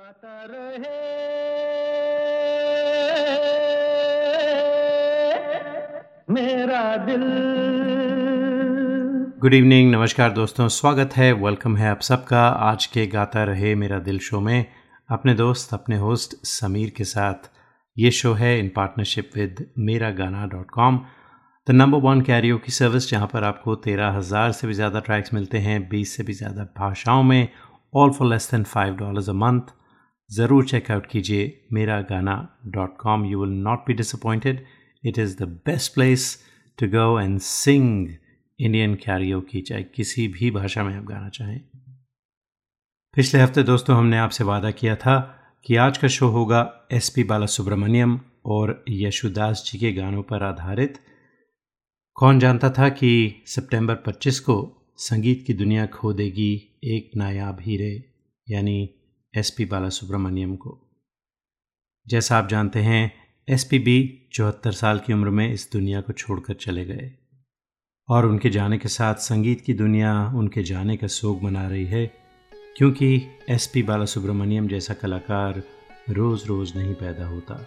गाता रहे। मेरा दिल। गुड इवनिंग नमस्कार दोस्तों, स्वागत है वेलकम है आप सबका। आज के गाता रहे मेरा दिल शो में अपने दोस्त, अपने होस्ट समीर के साथ। ये शो है इन partnership with Mera Gana dot com the number one karaoke की सर्विस जहाँ पर आपको तेरह हज़ार से भी ज़्यादा ट्रैक्स मिलते हैं, बीस से भी ज़्यादा भाषाओं में all for less than five dollars a month ज़रूर चेकआउट कीजिए Mera Gana dot com you will not be disappointed it is the best place to go and sing Indian karaoke की चाहे किसी भी भाषा में आप गाना चाहें। पिछले हफ़्ते दोस्तों हमने आपसे वादा किया था कि आज का शो होगा एस पी बाला सुब्रमण्यम और यशुदास जी के गानों पर आधारित। कौन जानता था कि सितंबर 25 को संगीत की दुनिया खो देगी एक नायाब हीरे, यानी एस पी बाला सुब्रमण्यम को। जैसा आप जानते हैं एस पी बी चौहत्तर साल की उम्र में इस दुनिया को छोड़कर चले गए और उनके जाने के साथ संगीत की दुनिया उनके जाने का शोक मना रही है, क्योंकि एस पी बाला सुब्रमण्यम जैसा कलाकार रोज़ रोज़ नहीं पैदा होता।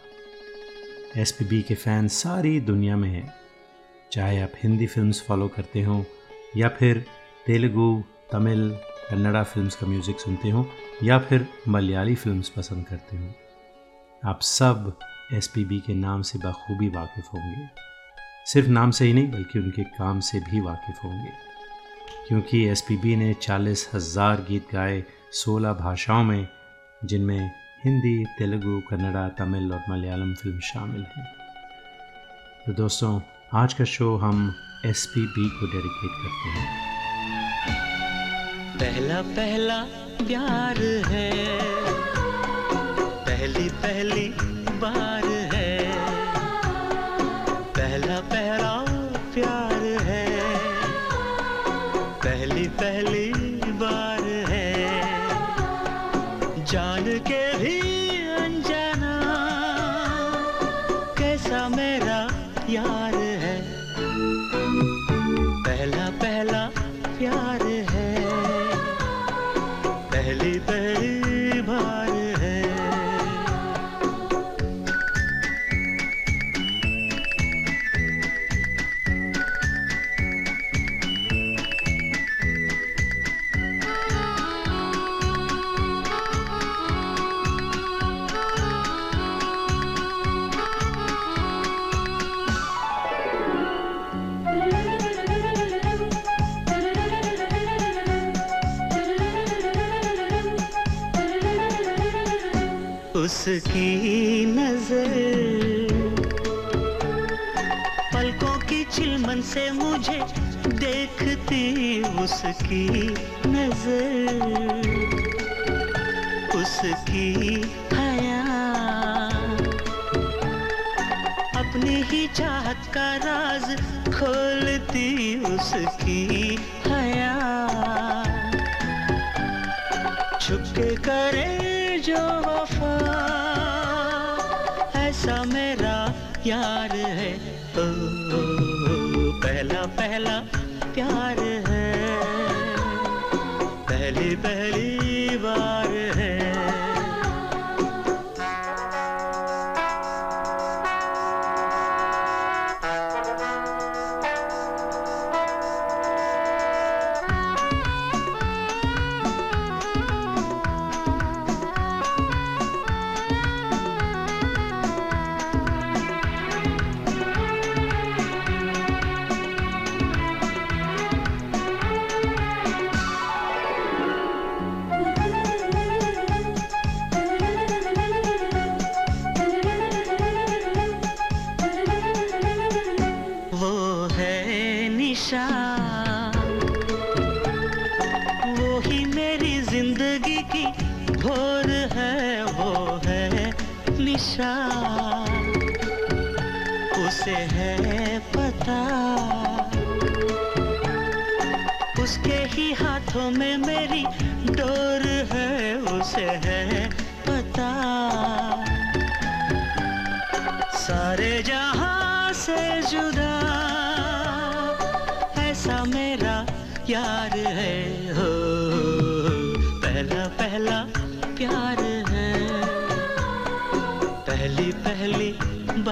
एस पी बी के फ़ैन सारी दुनिया में हैं। चाहे आप हिंदी फिल्म्स फॉलो करते हों या फिर तेलुगु, तमिल कन्नड़ा फिल्म्स का म्यूज़िक सुनते हो, या फिर मलयाली फिल्म्स पसंद करते हो। आप सब एसपीबी के नाम से बखूबी वाकिफ़ होंगे। सिर्फ़ नाम से ही नहीं, बल्कि उनके काम से भी वाकिफ़ होंगे। क्योंकि एसपीबी ने चालीस हज़ार गीत गाए सोलह भाषाओं में, जिनमें हिंदी, तेलुगु, कन्नड़ा, तमिल और मलयालम फ़िल्म शामिल हैं। तो दोस्तों, आज का शो हम एसपीबी को डेडिकेट करते हैं। पहला पहला प्यार है। पहली पहली बार उसकी नज़र। पलकों की चिलमन से मुझे देखती उसकी नज़र। उसकी हया। अपनी ही चाहत का राज खोलती उसकी हया। छुपके करे जो वफा यार है। ओ, ओ, ओ पहला पहला प्यार है। पहली पहली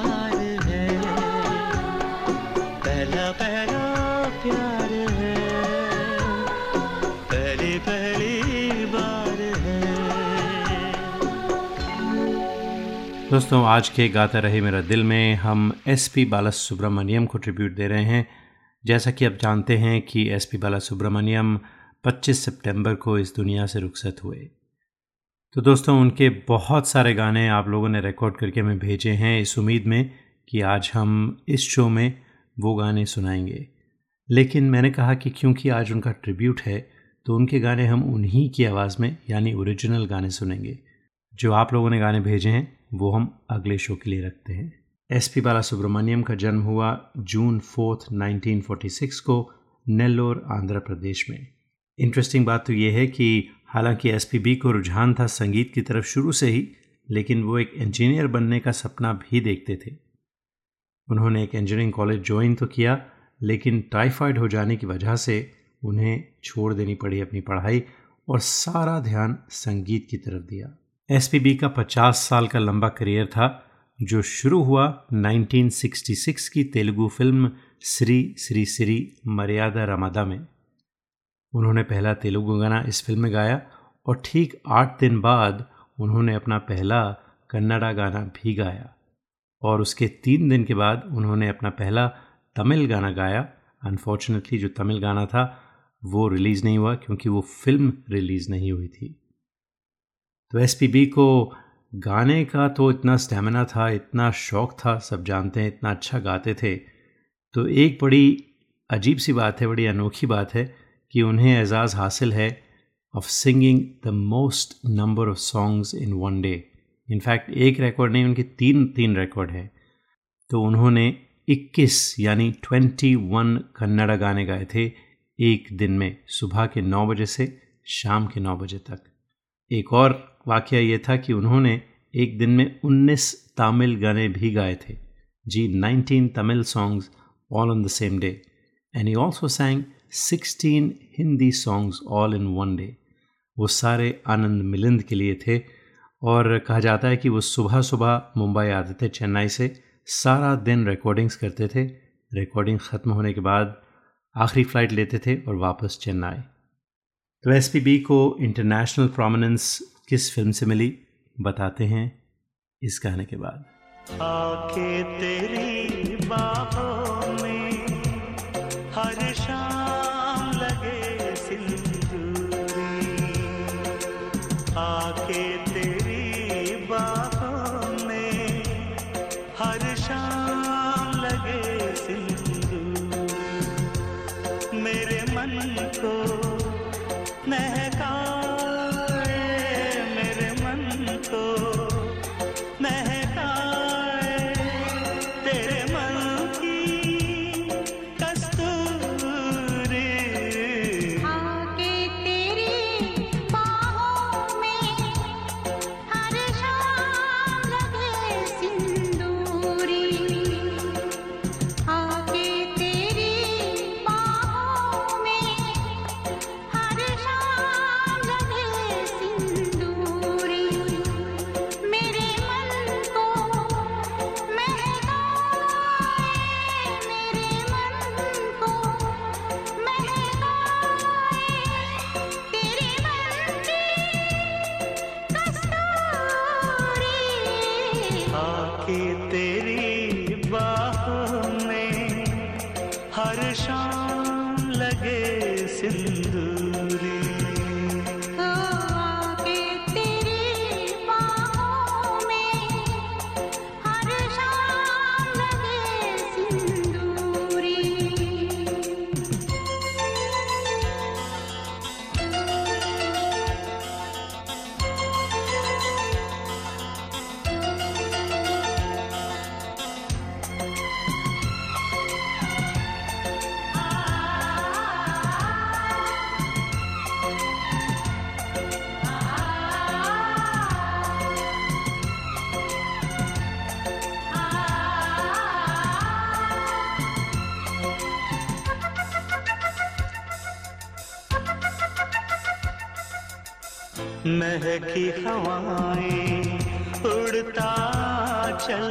बार है। पहला पहला प्यार है। पहली पहली बार है। दोस्तों, आज के गाता रहे मेरा दिल में हम एस पी बाला सुब्रमण्यम को ट्रिब्यूट दे रहे हैं। जैसा कि आप जानते हैं कि एस पी बाला सुब्रमण्यम 25 सितंबर को इस दुनिया से रुखसत हुए। तो दोस्तों, उनके बहुत सारे गाने आप लोगों ने रिकॉर्ड करके हमें भेजे हैं इस उम्मीद में कि आज हम इस शो में वो गाने सुनाएँगे। लेकिन मैंने कहा कि क्योंकि आज उनका ट्रिब्यूट है तो उनके गाने हम उन्हीं की आवाज़ में, यानी ओरिजिनल गाने सुनेंगे। जो आप लोगों ने गाने भेजे हैं, वो हम अगले शो के लिए रखते हैं। एस पी बाला सुब्रमण्यम का जन्म हुआ जून फोर्थ 1946 को नेल्लोर, आंध्र प्रदेश में। इंटरेस्टिंग बात तो ये है कि हालाँकि एसपीबी को रुझान था संगीत की तरफ़ शुरू से ही, लेकिन वो एक इंजीनियर बनने का सपना भी देखते थे। उन्होंने एक इंजीनियरिंग कॉलेज ज्वाइन तो किया, लेकिन टाइफाइड हो जाने की वजह से उन्हें छोड़ देनी पड़ी अपनी पढ़ाई और सारा ध्यान संगीत की तरफ़ दिया। एसपीबी का 50 साल का लंबा करियर था, जो शुरू हुआ 1966 की तेलुगु फ़िल्म श्री श्री श्री मर्यादा रमादा में। उन्होंने पहला तेलुगु गाना इस फ़िल्म में गाया और ठीक आठ दिन बाद उन्होंने अपना पहला कन्नड़ा गाना भी गाया। और उसके तीन दिन के बाद उन्होंने अपना पहला तमिल गाना गाया। अनफॉर्चुनेटली जो तमिल गाना था, वो रिलीज़ नहीं हुआ क्योंकि वो फ़िल्म रिलीज़ नहीं हुई थी। तो एसपीबी को गाने का तो इतना स्टेमिना था, इतना शौक था, सब जानते हैं, इतना अच्छा गाते थे। तो एक बड़ी अजीब सी बात है, बड़ी अनोखी बात है कि उन्हें एजाज़ हासिल है of singing the most number of songs in one day in fact एक रिकॉर्ड नहीं, उनके तीन तीन रिकॉर्ड हैं। तो उन्होंने 21 यानी 21 कन्नड़ा गाने गाए थे एक दिन में, सुबह के 9 बजे से शाम के 9 बजे तक। एक और वाक़ ये था कि उन्होंने एक दिन में 19 तमिल गाने भी गाए थे। जी 19 Tamil songs all on the same day and he also sang 16 Hindi songs all in one day वो सारे आनंद मिलिंद के लिए थे और कहा जाता है कि वो सुबह सुबह मुंबई आते थे चेन्नई से। सारा दिन रिकॉर्डिंग्स करते थे। रिकॉर्डिंग ख़त्म होने के बाद आखिरी फ़्लाइट लेते थे और वापस चेन्नई। तो एस पी बी को इंटरनेशनल प्रोमिनेंस किस फ़िल्म से मिली, बताते हैं इस गाने के बाद। आके तेरी बाहों महकी हवाएँ, उड़ता चल,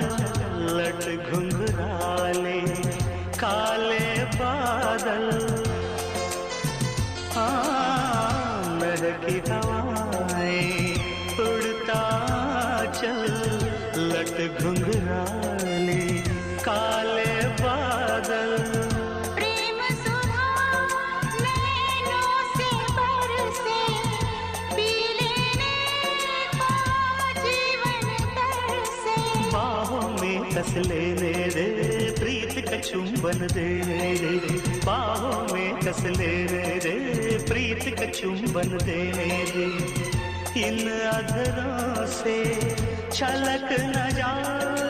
लट घुंघराले, काले बादल। हाँ महकी हवाएँ, उड़ता चल, लट घुंघराले ले लेने दे, प्रीत का चुंबन दे। बाहों में कस ले रे रे प्रीत का चुंबन दे। इन अधरों से छलक न जाए।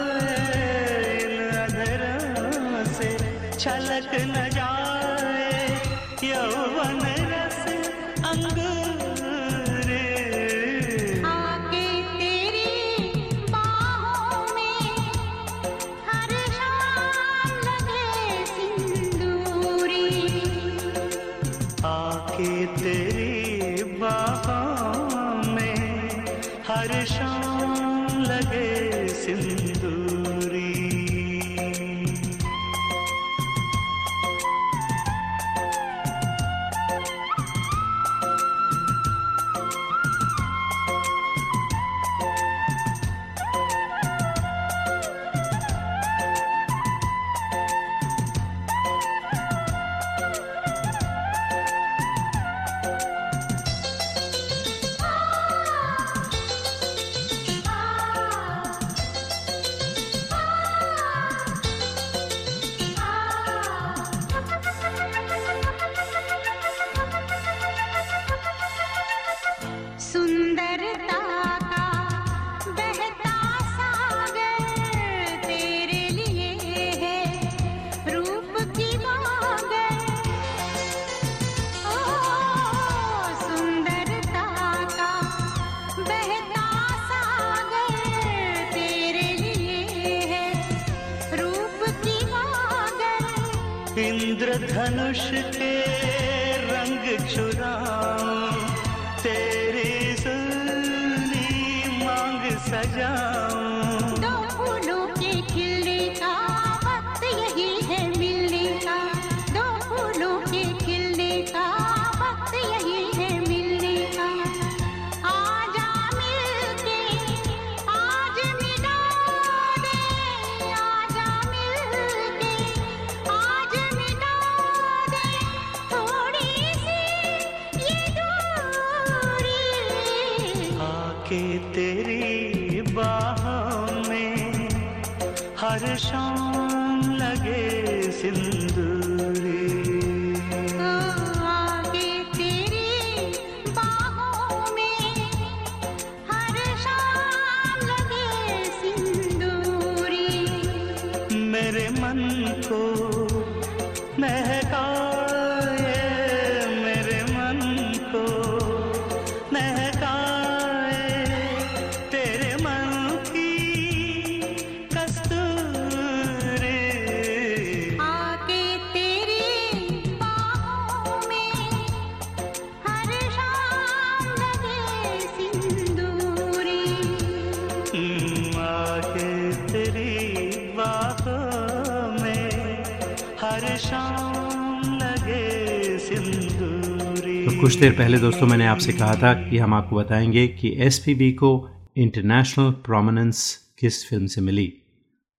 कुछ देर पहले दोस्तों मैंने आपसे कहा था कि हम आपको बताएँगे कि एसपीबी को इंटरनेशनल प्रोमिनेंस किस फ़िल्म से मिली।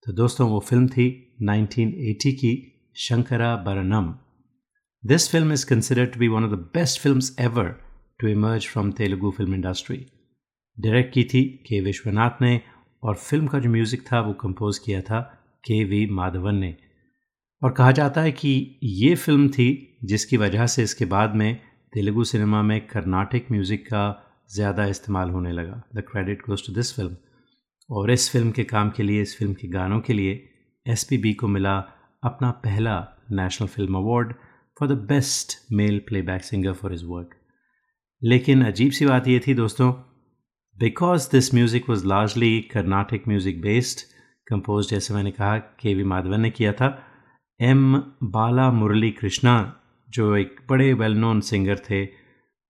तो दोस्तों, वो फ़िल्म थी 1980 की Shankara Bharanam. This film is considered to be one of the best film ever to emerge from Telugu film industry direct की थी के विश्वनाथ ने और फ़िल्म का जो म्यूज़िक था, वो कंपोज किया था के वी माधवन ने। और कहा जाता है कि ये फ़िल्म थी जिसकी वजह से इसके बाद में तेलुगु सिनेमा में कर्नाटिक म्यूज़िक का ज़्यादा इस्तेमाल होने लगा। The credit goes to this film और इस फ़िल्म के काम के लिए, इस फ़िल्म के गानों के लिए एसपीबी को मिला अपना पहला national film award for the best male playback singer for his work लेकिन अजीब सी बात यह थी दोस्तों because this music was largely Carnatic music based compose जैसे मैंने कहा के वी माधवन ने किया था एम बाला मुरली कृष्णा जो एक बड़े वेल नोन सिंगर थे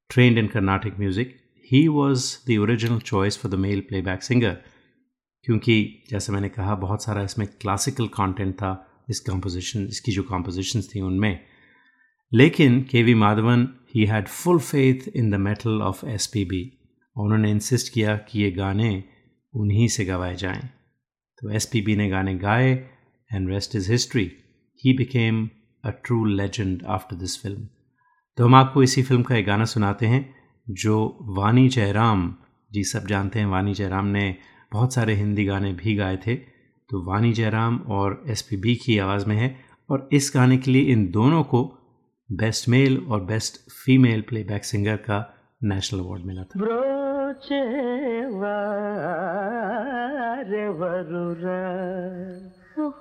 trained in Carnatic music he was the original choice for the male playback singer क्योंकि जैसे मैंने कहा, बहुत सारा इसमें क्लासिकल कंटेंट था, इस कंपोजिशन इसकी जो कंपोजिशंस थी उनमें। लेकिन K V Madhavan he had full faith in the mettle of S P B उन्होंने इंसिस्ट किया कि ये गाने उन्हीं से गवाए जाएँ। तो एस पी बी ने गाने गाए and rest is history he became a true legend after this film तो हम आपको इसी फ़िल्म का एक गाना सुनाते हैं जो वानी जयराम जी सब जानते हैं वानी जयराम ने बहुत सारे हिंदी गाने भी गाए थे। तो वानी जयराम और एस पी बी की आवाज़ में है और इस गाने के लिए इन दोनों को बेस्ट मेल और बेस्ट फीमेल प्लेबैक सिंगर का नेशनल अवार्ड मिला था।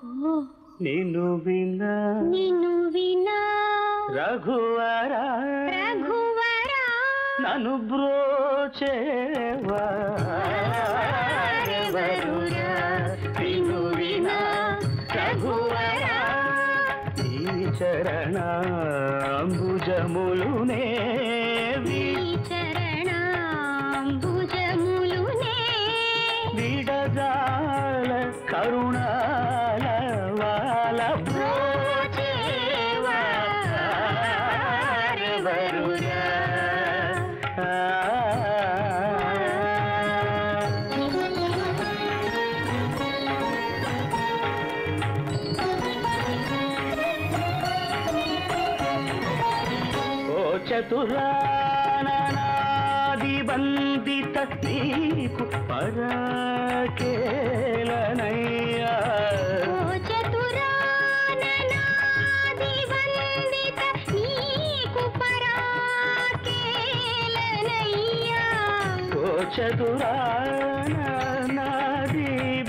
वार నిన్ను వినా నిన్ను వినా రఘువరా. రఘువరా. నను బ్రోచేవా. నిన్ను వినా రఘువరా. ఈ చరణాంబుజములునే పురాణనాది బందిత నీకు పరాకేలనయ్యా. చదురాన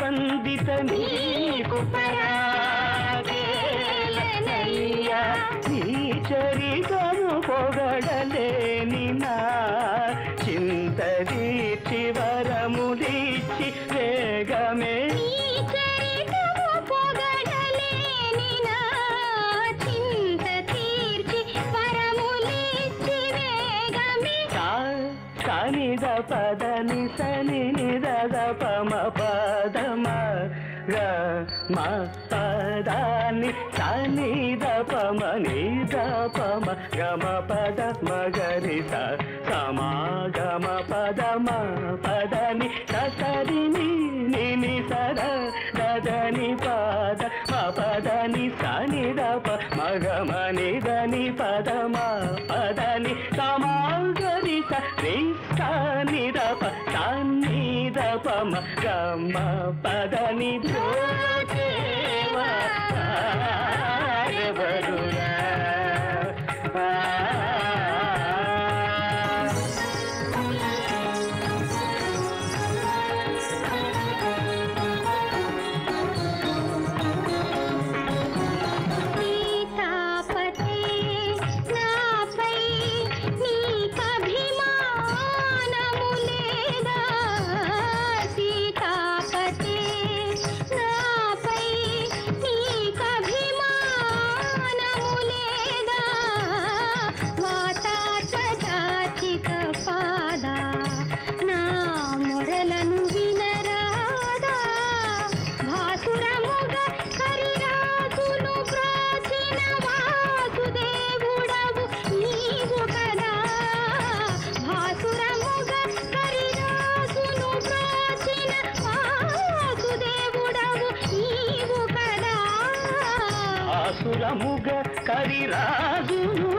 బందిత నీకు పరాకేలనయ్యా. నీ చరితను పొగడ పద పమ పదమ గ మ పదాని సని ద పమ ని ద పమ గ మ పద మ గ రి మ పద మ సరి ని సర దని పా గమ గమ పదని దేవా ఆసురముగ కరిరాజును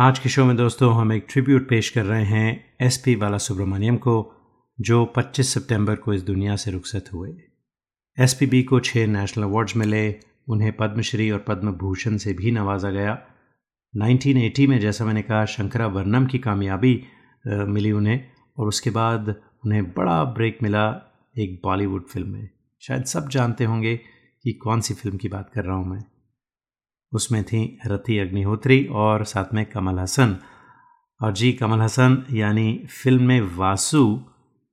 आज के शो में दोस्तों हम एक ट्रिब्यूट पेश कर रहे हैं एस पी बाला सुब्रमण्यम को, जो 25 सितंबर को इस दुनिया से रुखसत हुए। एस पी बी को छः नेशनल अवार्ड्स मिले, उन्हें पद्मश्री और पद्म भूषण से भी नवाजा गया। 1980 में जैसा मैंने कहा शंकरा वर्णम की कामयाबी मिली उन्हें, और उसके बाद उन्हें बड़ा ब्रेक मिला एक बॉलीवुड फ़िल्म में। शायद सब जानते होंगे कि कौन सी फ़िल्म की बात कर रहा हूँ मैं। उसमें थी रति अग्निहोत्री और साथ में कमल हसन। और जी, कमल हसन यानी फ़िल्म में वासु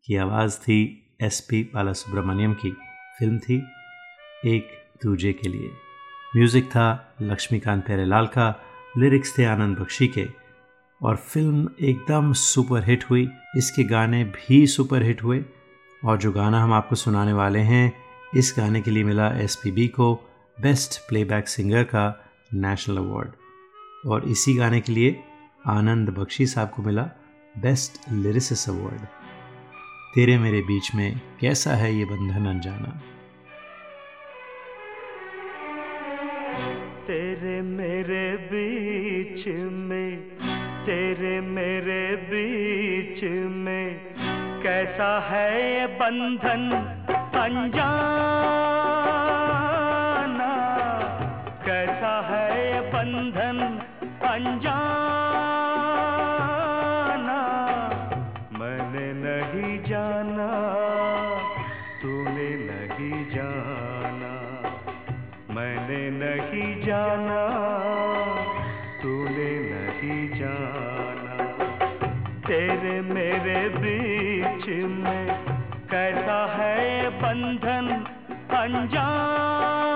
की आवाज़ थी एस पी बाला सुब्रमण्यम की। फ़िल्म थी एक दूजे के लिए। म्यूज़िक था लक्ष्मीकांत प्यारेलाल का, लिरिक्स थे आनंद बख्शी के। और फ़िल्म एकदम सुपर हिट हुई। इसके गाने भी सुपर हिट हुए। और जो गाना हम आपको सुनाने वाले हैं, इस गाने के लिए मिला एसपीबी को बेस्ट प्लेबैक सिंगर का नेशनल अवार्ड और इसी गाने के लिए आनंद बख्शी साहब को मिला बेस्ट लिरिसिस अवार्ड तेरे मेरे बीच में कैसा है ये बंधन अनजाना? तेरे मेरे बीच में, तेरे मेरे बीच में कैसा है ये बंधन अनजान? अनजाना। मैंने नहीं जाना, तूने नहीं जाना। मैंने नहीं जाना, तूने नहीं जाना। तेरे मेरे बीच में कैसा है बंधन अनजान?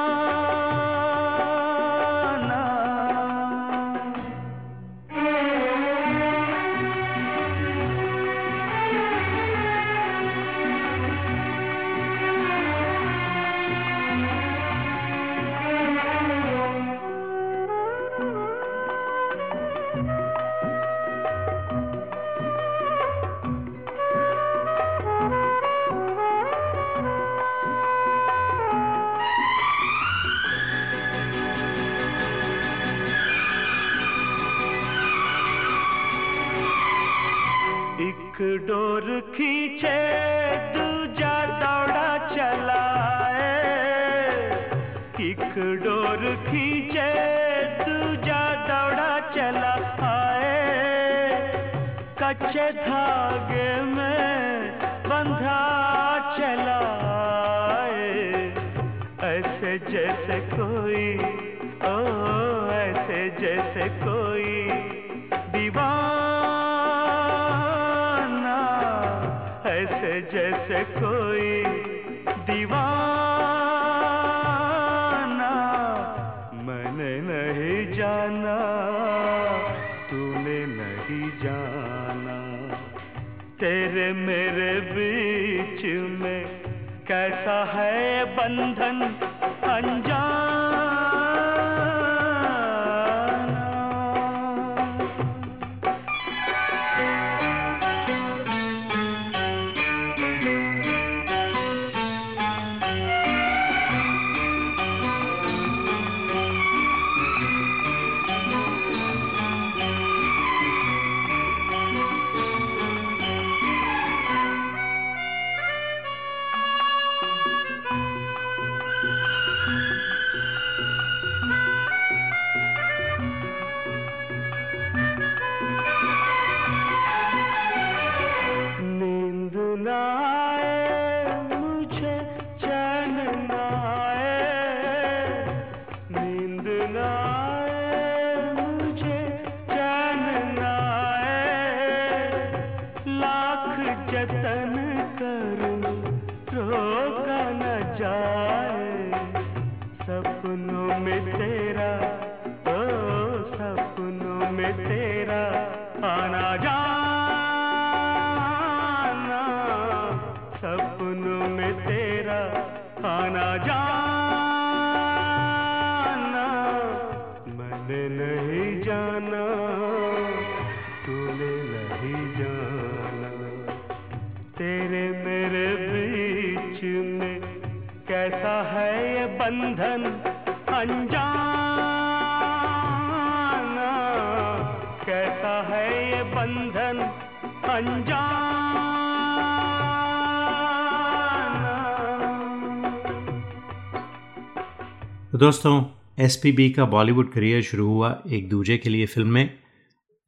तो दोस्तों एसपीबी का बॉलीवुड करियर शुरू हुआ एक दूजे के लिए फ़िल्म में।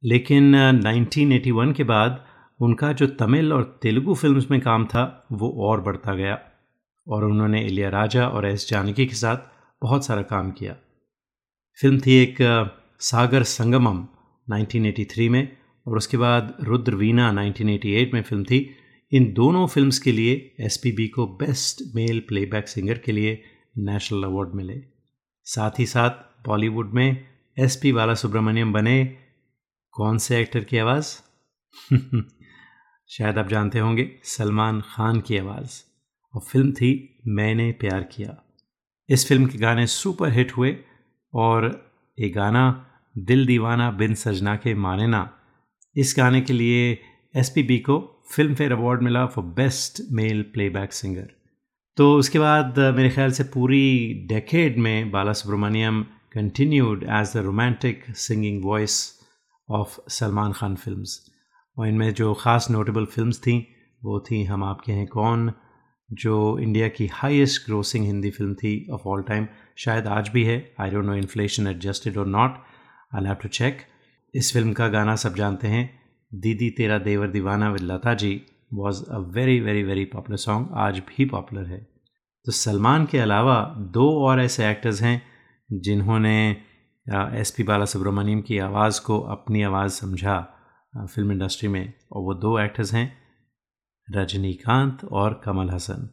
लेकिन 1981 के बाद उनका जो तमिल और तेलुगु फिल्म्स में काम था, वो और बढ़ता गया और उन्होंने इलिया राजा और एस जानकी के साथ बहुत सारा काम किया। फ़िल्म थी एक सागर संगमम 1983 में और उसके बाद रुद्रवीना 1988 में फ़िल्म थी। इन दोनों फिल्म्स के लिए एसपीबी को बेस्ट मेल प्लेबैक सिंगर के लिए नेशनल अवार्ड मिले। साथ ही साथ बॉलीवुड में एस पी बाला सुब्रमण्यम बने। कौन से एक्टर की आवाज़? शायद आप जानते होंगे, सलमान खान की आवाज़। और फ़िल्म थी मैंने प्यार किया। इस फ़िल्म के गाने सुपर हिट हुए और ये गाना दिल दीवाना बिन सजना के माने ना। इस गाने के लिए एसपीबी को फ़िल्म फेयर अवार्ड मिला for best male playback singer तो उसके बाद मेरे ख्याल से पूरी डेकेड में Bala Subrahmanyam continued as the romantic singing voice of Salman Khan films और इनमें जो ख़ास नोटेबल फिल्म्स थी, वो थी हम आपके हैं कौन? जो इंडिया की हाईएस्ट ग्रोसिंग हिंदी फ़िल्म थी ऑफ़ ऑल टाइम शायद आज भी है I don't know inflation adjusted और not I have to check इस फ़िल्म का गाना सब जानते हैं, दीदी तेरा देवर दीवाना with Lata ji was a very very very popular song आज भी पॉपुलर है। तो सलमान के अलावा दो और ऐसे एक्टर्स हैं जिन्होंने एस पी बाला सुब्रमण्यम की आवाज़ को अपनी आवाज़ समझा फ़िल्म इंडस्ट्री में। और वो दो एक्टर्स हैं, रजनीकांत और कमल हसन।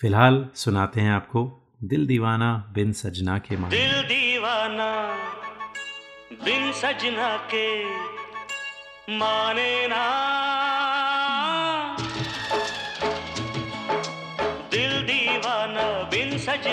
फ़िलहाल सुनाते हैं आपको दिल दीवाना बिन सजना के माने दिल दीवाना बिन सजना के माने ना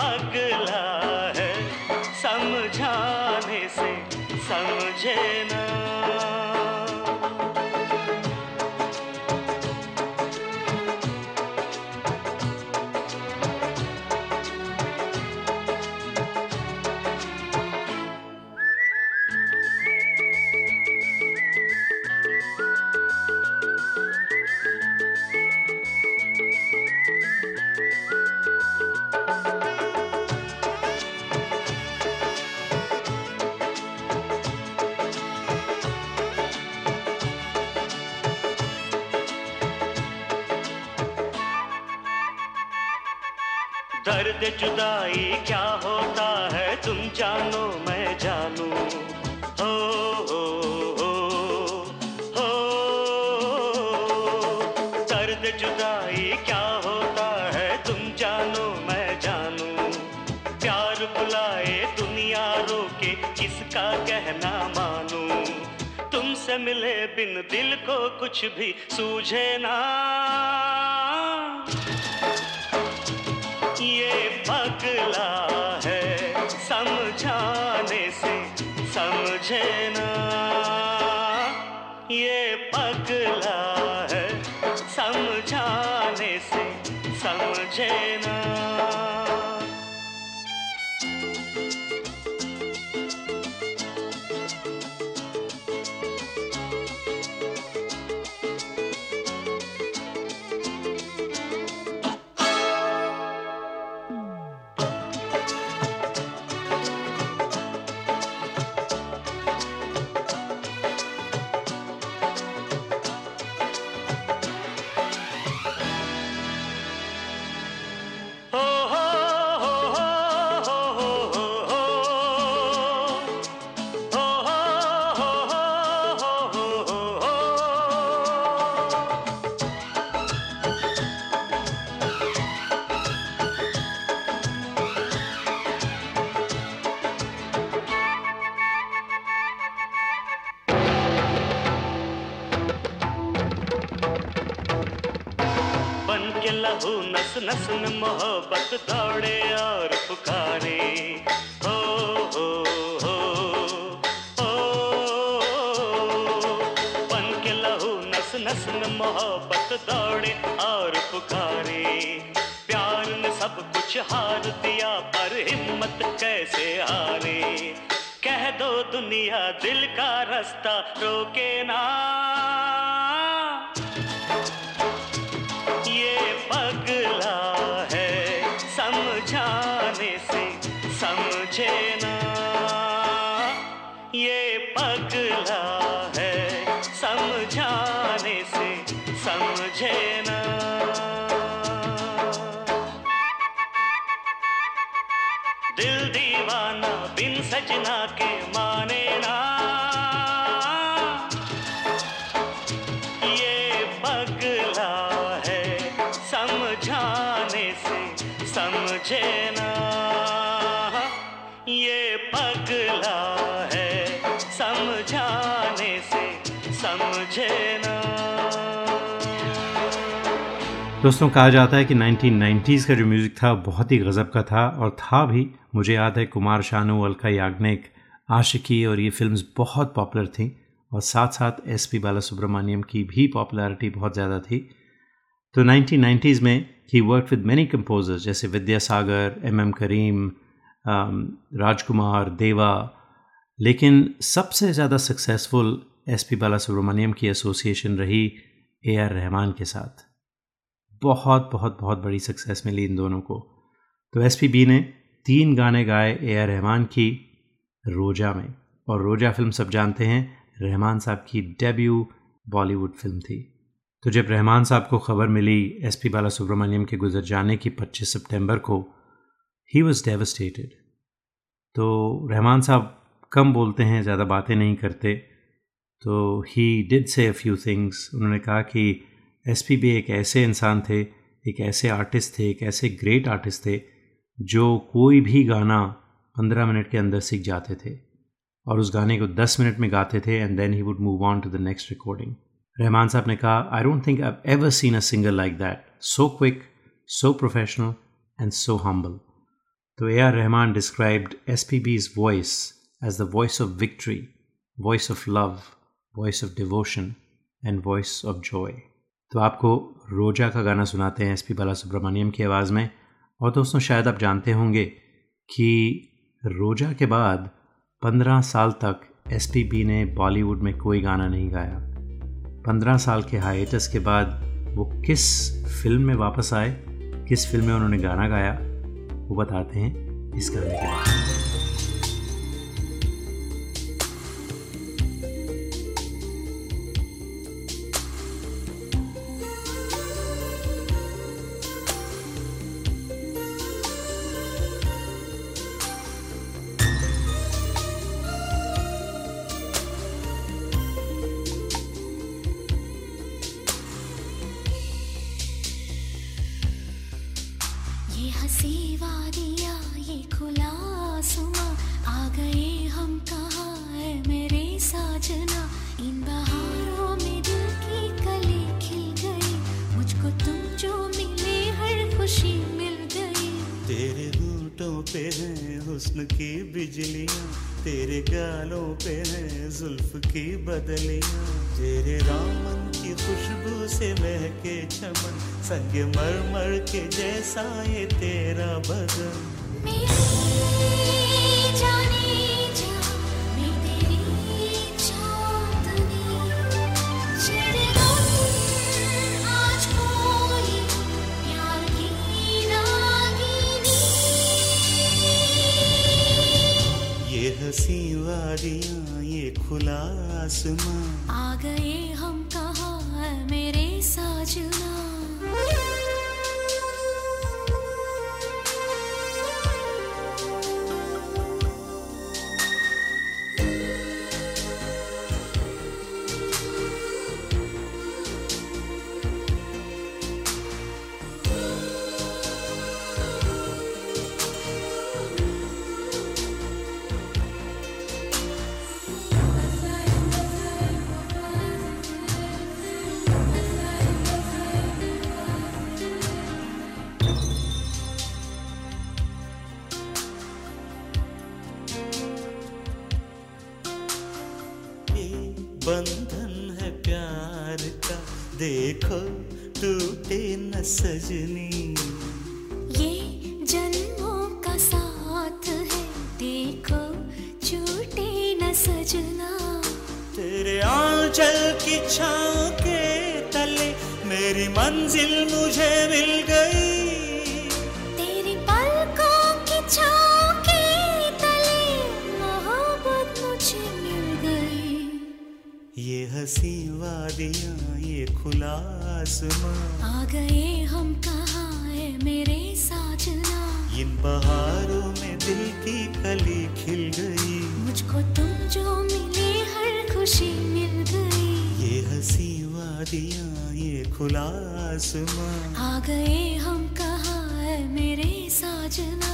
ये पगला है समझाने से समझे ना जुदाई क्या होता है, तुम जानो, मैं जानू। हो दर्द जुदाई क्या होता है, तुम जानो, मैं जानू। प्यार बुलाए दुनिया रोके, किसका कहना मानू। तुमसे मिले बिन दिल को कुछ भी सूझे ना। पगला समझे ना ये पगला है समझाने से समझे ना और पुकारे। प्यार ने सब कुछ हार दिया, पर हिम्मत कैसे हारे? कह दो दुनिया दिल का रास्ता, रोके ना। सजना के दोस्तों, कहा जाता है कि 1990s का जो म्यूज़िक था, बहुत ही गज़ब का था और था भी। मुझे याद है कुमार शानू, अलका याग्निक, आशिकी और ये फिल्म्स बहुत पॉपुलर थी और साथ साथ एस पी बाला सुब्रमण्यम की भी पॉपुलैरिटी बहुत ज़्यादा थी। तो 1990s में ही वर्क विद मैनी कंपोजर्स जैसे विद्यासागर एम एम करीम राजकुमार, देवा। लेकिन सबसे ज़्यादा successful S P Bala Subrahmanyam की एसोसिएशन रही ए आर रहमान के साथ। बहुत बहुत बहुत बड़ी सक्सेस मिली इन दोनों को। तो एस पी बी ने तीन गाने गाए ए आर रहमान की रोजा में। और रोजा फ़िल्म सब जानते हैं, रहमान साहब की डेब्यू बॉलीवुड फ़िल्म थी। तो जब रहमान साहब को खबर मिली एस पी बाला सुब्रमण्यम के गुजर जाने की 25 सितंबर को ही वॉज़ डेवस्टेटेड तो रहमान साहब कम बोलते हैं, ज़्यादा बातें नहीं करते। तो he did say few things उन्होंने कहा कि एस पी बी एक ऐसे इंसान थे, एक ऐसे आर्टिस्ट थे, एक ऐसे ग्रेट आर्टिस्ट थे, जो कोई भी गाना पंद्रह मिनट के अंदर सीख जाते थे और उस गाने को दस मिनट में गाते थे and then he would move on to the next recording Rahman साहब ने कहा I don't think I ever seen a singer like that so quick so professional and so humble तो A R Rahman described S P B's voice as the voice of victory voice of love voice of devotion and voice of joy तो आपको रोजा का गाना सुनाते हैं S P Bala Subrahmanyam की आवाज़ में। और दोस्तों, शायद आप जानते होंगे कि रोजा के बाद पंद्रह साल तक एस पी ने बॉलीवुड में कोई गाना नहीं गाया। पंद्रह साल के हाइटस के बाद वो किस फ़िल्म में वापस आए, किस फ़िल्म में उन्होंने गाना गाया, वो बताते हैं इस गाने के बाद की बिजलियाँ, तेरे गालों पे है जुल्फ की बदलियाँ। तेरे रामन की खुशबू से महके चमन, संग मरमर के जैसा ये तेरा बदन। आसमां आ आंचल के तले मेरी मंजिल मुझे मिल गई। तेरी पलकों की छाँव के तले मोहब्बत मुझे मिल गई। ये हँसी वादियाँ ये खुला आसमां आ गए हम कहाँ है मेरे साजना इन बहारों में दिल की कली खिल गई। मुझको तुम जो मिले हर खुशी मिल हँसी वादियाँ ये खुला आसमां। आ गए हम कहा है मेरे साजना?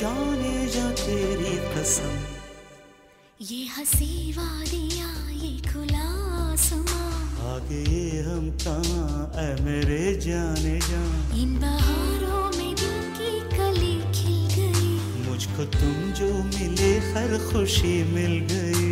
जाने जा तेरी कसम। ये हसी वादियाँ ये खुला आसमां आगे हम कहाँ ऐ मेरे जाने जा इन बहारों में दिल की कली खिल गई। मुझको तुम जो मिले हर खुशी मिल गई।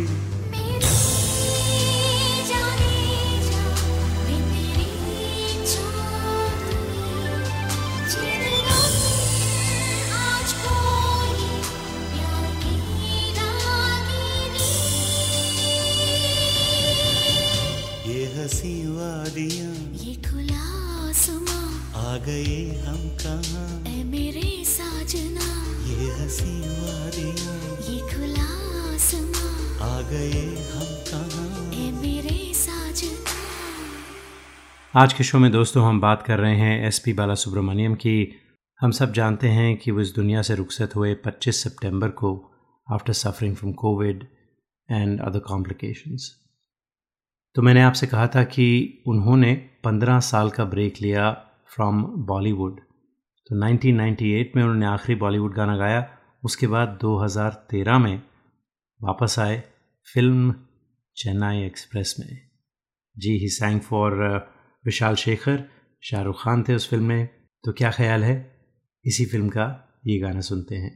आज के शो में दोस्तों हम बात कर रहे हैं एस पी बाला सुब्रमण्यम की। हम सब जानते हैं कि वो इस दुनिया से रुखसत हुए 25 सितंबर को after suffering from COVID and other complications तो मैंने आपसे कहा था कि उन्होंने 15 साल का ब्रेक लिया फ्रॉम बॉलीवुड तो 1998 में उन्होंने आखिरी बॉलीवुड गाना गाया। उसके बाद 2013 में वापस आए फ़िल्म चेन्नई एक्सप्रेस में। जी he sang for Vishal Shekhar, Shahrukh Khan थे उस फ़िल्म में। तो क्या ख्याल है? इसी फ़िल्म का ये गाना सुनते हैं।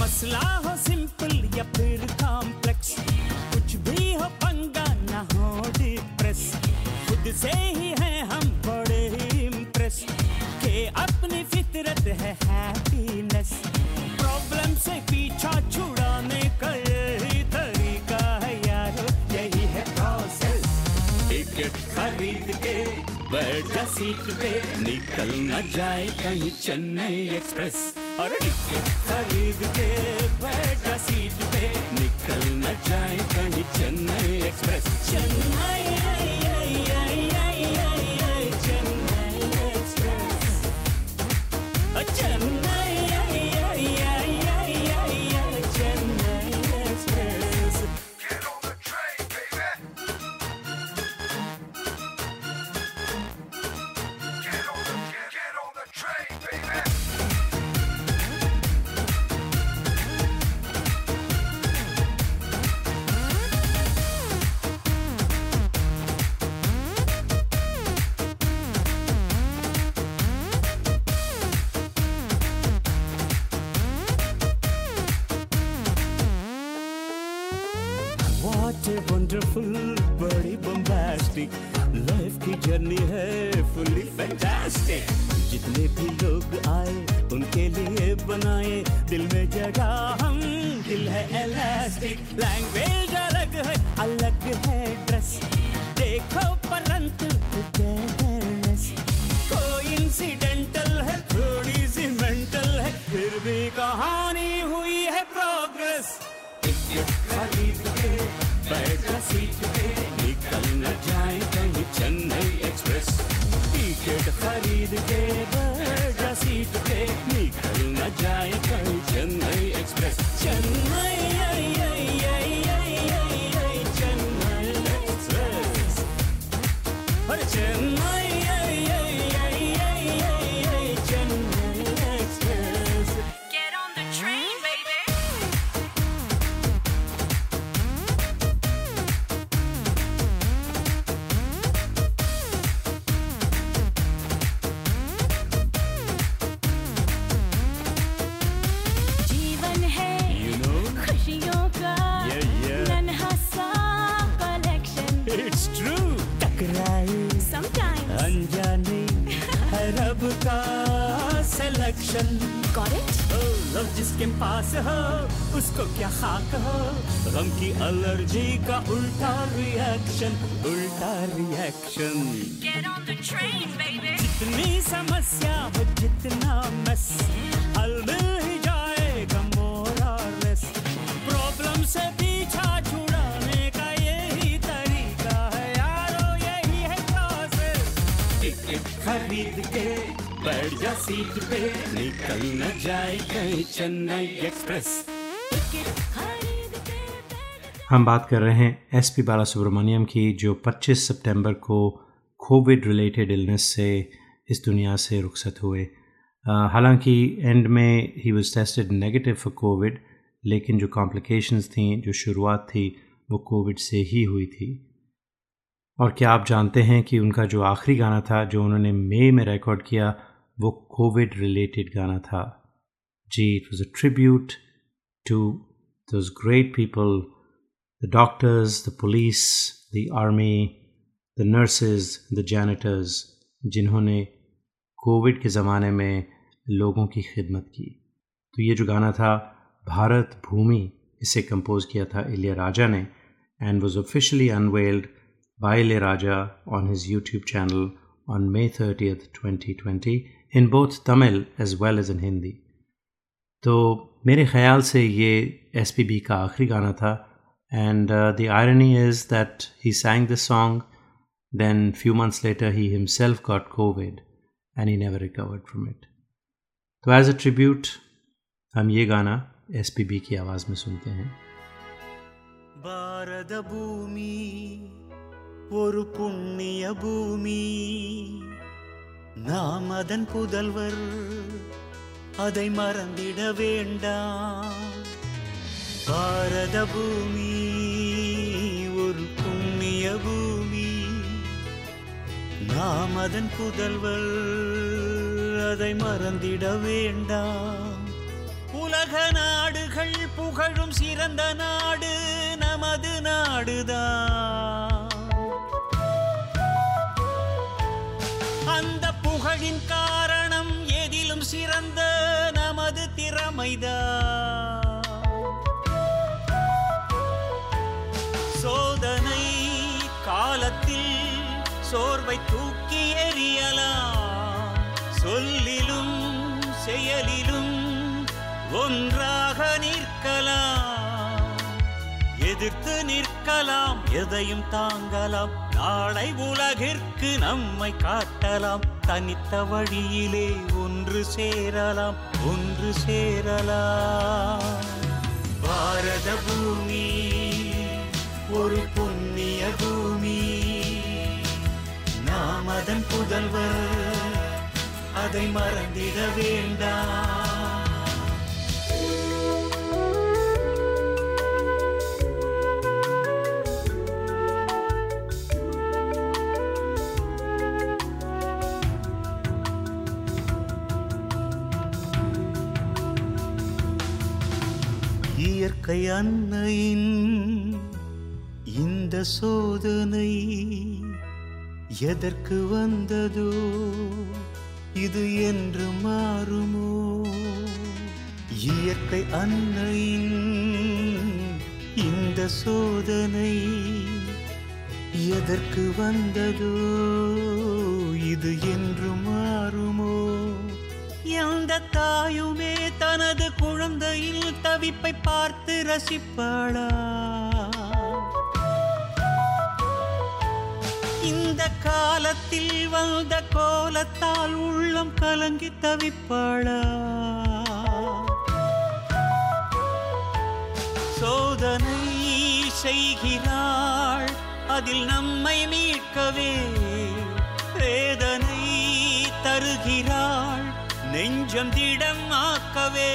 मसला हो सिंपल या फिर कॉम्प्लेक्स। कुछ भी हो पंगा ना हो डिप्रेस खुद से ही है हम बड़े इम्प्रेस के अपनी फितरत है हैप्पीनेस प्रॉब्लम से पीछा छुड़ाने का टिकट खरीद के, बैठ सीट पे, निकल न जाए कहीं चेन्नई एक्सप्रेस। और टिकट खरीद के, बैठ सीट पे, निकल न जाए कहीं चेन्नई एक्सप्रेस। चेन्नई खरीद के बैठ सीट पे निकल न जाए कहीं चेन्नई एक्सप्रेस टिकट खरीद के बैठ सीट पे निकल न जाए कहीं चेन्नई एक्सप्रेस चेन्नई चेन्नई एक्सप्रेस अरे चेन्नई लव जिसके पास हो उसको क्या खाक हो? गम की एलर्जी का उल्टा रिएक्शन उल्टा रिएक्शन. जितनी समस्या हो जितना मस हल मिल ही जाएगा मोर प्रॉब्लम से पीछा छुड़ाने का यही तरीका है। यारो यही है प्रोसेस टिकट खरीद के बैठ जा सीट पे निकल न जाए कहीं चेन्नई एक्सप्रेस। हम बात कर रहे हैं एस पी बाला सुब्रमण्यम की, जो 25 सितंबर को कोविड रिलेटेड इलनेस से इस दुनिया से रुखसत हुए। हालाँकि एंड में he was tested negative for COVID, लेकिन जो कॉम्प्लिकेशंस थी, जो शुरुआत थी, वो कोविड से ही हुई थी। और क्या आप जानते हैं कि उनका जो आखिरी गाना था, जो उन्होंने मई में रिकॉर्ड किया वो कोविड रिलेटेड गाना था। जी it was a tribute to those great people the doctors, the police, the army, the nurses, the janitors जिन्होंने कोविड के ज़माने में लोगों की खिदमत की। तो ये जो गाना था भारत भूमि इसे कंपोज किया था इलिया राजा ने and was officially unveiled Ilaiya Raja on his YouTube channel on May thirtieth 2020 in both Tamil as well as in Hindi तो मेरे ख्याल से ये एस पी बी का आखिरी गाना था and the irony is that he sang this song then few months later he himself got covid and he never recovered from it तो एज अ ट्रिब्यूट हम ये गाना एस पी बी की आवाज़ में सुनते हैं பாரத பூமி ஒரு புண்ணிய பூமி நாம் அதன் புதல்வர். அதை மறந்திட வேண்டாம். பாரத பூமி ஒரு புண்ணிய பூமி. நாம் அதன் புதல்வர் அதை மறந்திட வேண்டாம். உலக நாடுகள் புகழும் சிறந்த நாடு நமது நாடுதான். செய்தா சோதனை காலத்தில் சோர்வை தூக்கி எறியலாம். சொல்லிலும் செயலிலும் ஒன்றாக நிற்கலாம். எதிர்த்து நிற்கலாம் எதையும் தாங்கலாம். நாளை உலகிற்கு நம்மை காட்டலாம். தனித்த வழியிலே ஒன்று சேரலாம் ஒன்று சேரலாம். பாரத பூமி ஒரு புண்ணிய பூமி. நாம் அதன் புதல்வர் அதை மறந்திட வேண்டாம். இயற்கை அன்னையின் இந்த சோதனை எதற்கு வந்ததோ இது என்று மாறுமோ? இயற்கை அன்னையின் இந்த சோதனை எதற்கு வந்ததோ இது என்று மாறுமோ? எந்த தாயுமே த தனது குழந்தையில் தவிப்பை பார்த்து ரசிப்பாளா? இந்த காலத்தில் வந்த கோலத்தால் உள்ளம் கலங்கி தவிப்பாளா? சோதனை செய்கிறாள் அதில் நம்மை மீட்கவே வேதனை தருகிறாள். நெஞ்சம் திடம் ஆக்கவே.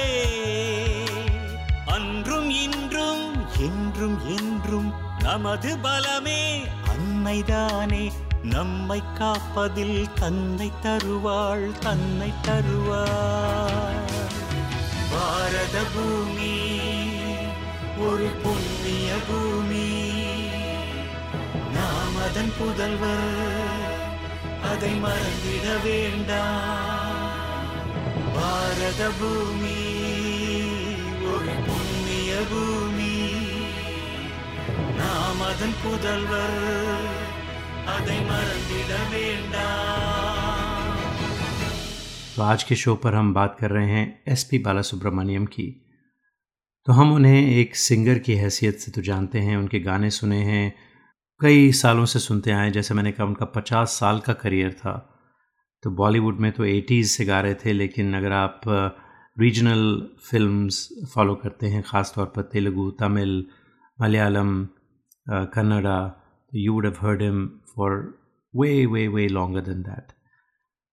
அன்றும் இன்றும் என்றும் என்றும் நமது பலமே அன்னைதானே. நம்மை காப்பதில் தன்னை தருவாள் தன்னை தருவாள். பாரத பூமி ஒரு புண்ணிய பூமி. நாம் அதன் புதல்வர் அதை மறந்திட வேண்டாம். பாரத பூமி ஒரு புண்ணிய பூமி நாம் அதன் புதல்வர் அதை மறந்திட வேண்டாம் तो आज के शो पर हम बात कर रहे हैं एस पी बाला सुब्रमण्यम की तो हम उन्हें एक सिंगर की हैसियत से तो जानते हैं उनके गाने सुने हैं कई सालों से सुनते आए जैसे मैंने कहा उनका पचास साल का करियर था तो बॉलीवुड में तो एटीज़ से गा रहे थे, लेकिन अगर आप रीजनल फिल्म्स फॉलो करते हैं ख़ास तौर पर तेलुगु, तमिल, मलयालम कन्नड़ा तो you would have heard him for way way way longer than that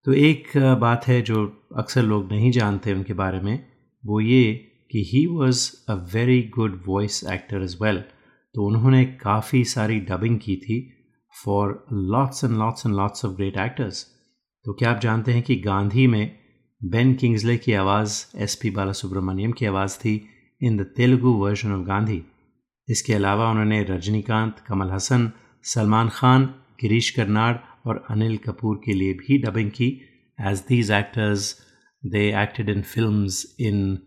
तो एक बात है जो अक्सर लोग नहीं जानते उनके बारे में, वो ये कि he was a very good voice actor is well तो उन्होंने काफ़ी सारी डबिंग की थी for lots and lots and lots of great actors तो क्या आप जानते हैं कि गांधी में बेन किंग्सले की आवाज़, एस पी बाला सुब्रमण्यम की आवाज़ थी in the Telugu version of Gandhi. इसके अलावा उन्होंने रजनीकांत, कमल हसन, सलमान खान, गिरीश कर्नाड और अनिल कपूर के लिए भी डबिंग की। As these actors they acted in film in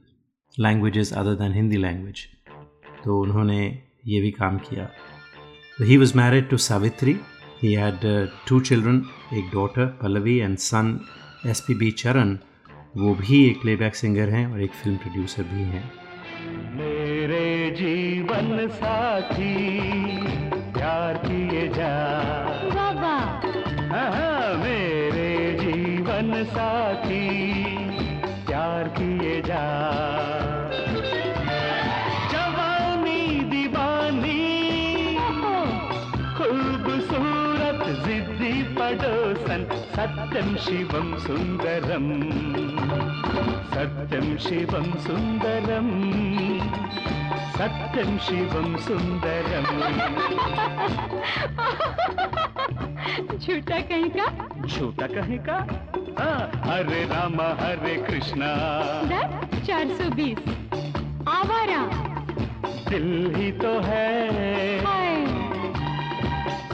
language other than Hindi language तो उन्होंने ये भी काम किया। He was married to Savitri he had two children एक daughter Pallavi and son S P B Charan वो भी एक प्लेबैक सिंगर हैं और एक फ़िल्म प्रोड्यूसर भी हैं। मेरे जीवन साथी प्यार किए जा। बाबा। हाँ, मेरे जीवन साथी। सत्यम शिवम सुंदरम सत्यम शिवम सुंदरम सत्यम शिवम सुंदरम झूठा कहीं का? झूठा कहे का? हरे राम हरे कृष्णा। चार सौ बीस। आवारा। दिल ही तो है।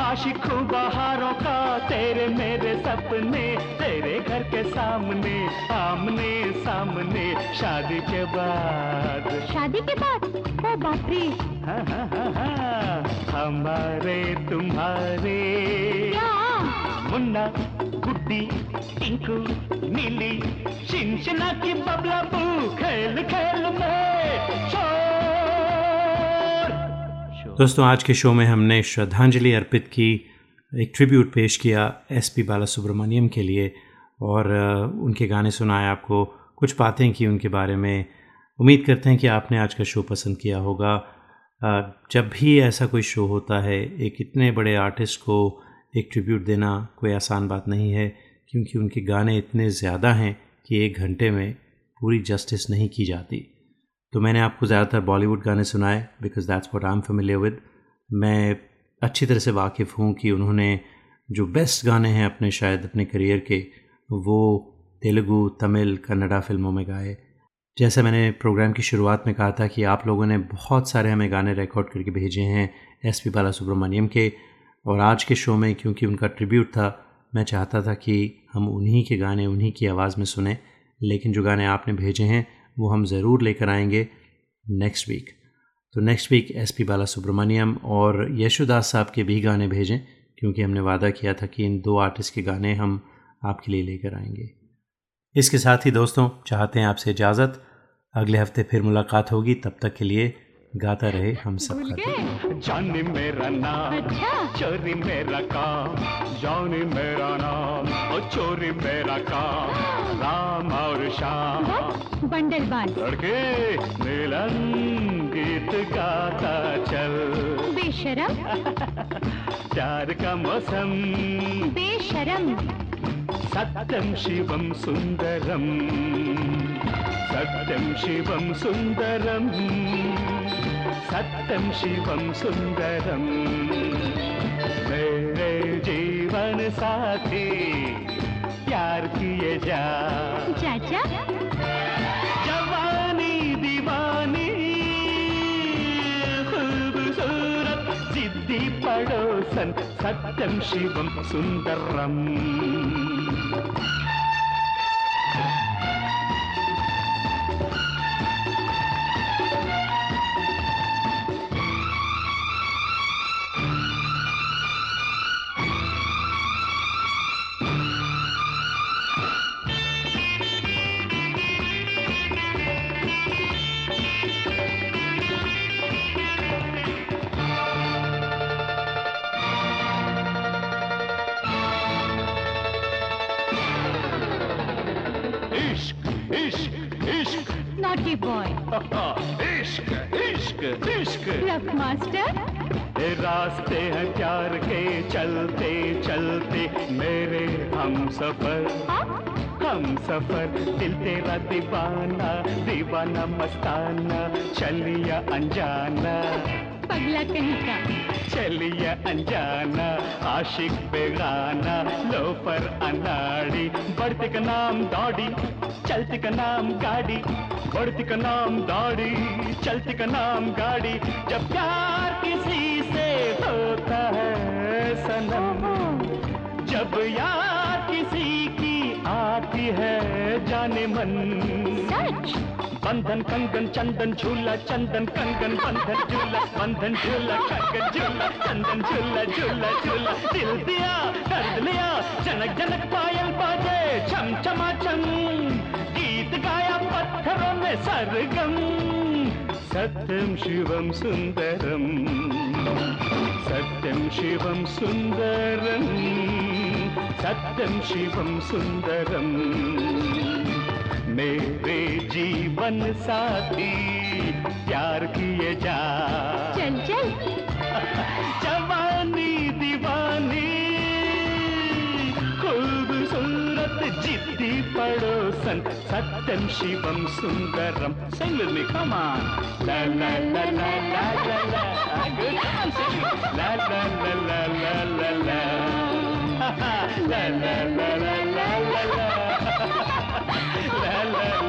आशिकों बहारों का तेरे मेरे सपने तेरे घर के सामने आमने सामने शादी के बाद। शादी के बाद? ओ बाप रे हाँ, हाँ, हाँ, हाँ, हमारे तुम्हारे। क्या? मुन्ना गुड्डी टिंकू नीली शिनशिना की बबला बू खेल खेल में शोर दोस्तों, आज के शो में हमने श्रद्धांजलि अर्पित की, एक ट्रिब्यूट पेश किया एस पी बाला सुब्रमण्यम के लिए और उनके गाने सुनाए, आपको कुछ बातें की उनके बारे में। उम्मीद करते हैं कि आपने आज का शो पसंद किया होगा। जब भी ऐसा कोई शो होता है, एक इतने बड़े आर्टिस्ट को एक ट्रिब्यूट देना कोई आसान बात नहीं है, क्योंकि उनके गाने इतने ज़्यादा हैं कि एक घंटे में पूरी जस्टिस नहीं की जाती। तो मैंने आपको ज़्यादातर बॉलीवुड गाने सुनाए because that's what I am familiar with मैं अच्छी तरह से वाकिफ़ हूँ कि उन्होंने जो बेस्ट गाने हैं अपने, शायद अपने करियर के, वो तेलुगु, तमिल, कन्नड़ा फ़िल्मों में गाए। जैसे मैंने प्रोग्राम की शुरुआत में कहा था कि आप लोगों ने बहुत सारे हमें गाने रिकॉर्ड करके भेजे हैं एस पी बाला सुब्रमण्यम के, और आज के शो में, क्योंकि उनका ट्रिब्यूट था, मैं चाहता था कि हम उन्हीं के गाने, उन्हीं की आवाज़ में सुने। लेकिन जो गाने आपने भेजे हैं वो हम ज़रूर लेकर आएँगे नेक्स्ट वीक तो next week S P Bala Subrahmanyam और यशुदास साहब के भी गाने भेजें, क्योंकि हमने वादा किया था कि इन दो आर्टिस्ट के गाने हम आपके लिए लेकर आएँगे। इसके साथ ही दोस्तों, चाहते हैं आपसे इजाज़त। अगले हफ़्ते फिर मुलाकात होगी, तब तक के लिए गाता रहे हम सब जानी मेरा नाम अच्छा। चोरी मेरा काम जानी मेरा नाम और चोरी मेरा काम राम और श्याम। बस बंडल बाल लड़के मिलन गीत गाता चल। बेशरम। प्यार का मौसम। बेशरम। सत्यम शिवम सुंदरम। सत्यम शिवम सुंदरम। सत्यम शिवम सुंदरम मेरे जीवन साथी प्यार किए जा। चाचा? जवानी दीवानी खूबसूरत जिद्दी पड़ोसन सत्यम शिवम सुंदरम इश्क मास्टर? ये रास्ते हैं प्यार के चलते चलते मेरे हम सफ़र। हम सफ़र दिल तेरा दीवाना दीवाना मस्ताना चलिया अनजाना। पगला कहीं का? चलिया अनजाना आशिक बेगाना लोफर अनाड़ी बढ़ते का नाम दौड़ी चलते का नाम गाड़ी। बढ़ती का नाम दौड़ी चलती का नाम गाड़ी। जब प्यार किसी से होता है सनम। जब यार किसी की आती है जाने मन। सच? बंधन कंगन चंदन झूला चंदन कंगन बंधन झूला बंधन झूला कंगन झूला चंदन झूला झूला झूला। दिल दिया दर्द लिया जनक जनक पायल बाजे छम छमा सर्गम, सत्यम शिवम सुंदरम। सत्यम शिवम सुंदर सत्यम शिवम सुंदर मेरे जीवन साथी, प्यार किए जा। चल चल। படோசன் சத்தம் சிவம் Sundaram Sing with me, come on. La la la la la la la. Good, come. La la la la la la la. La la la la la la la. La la la.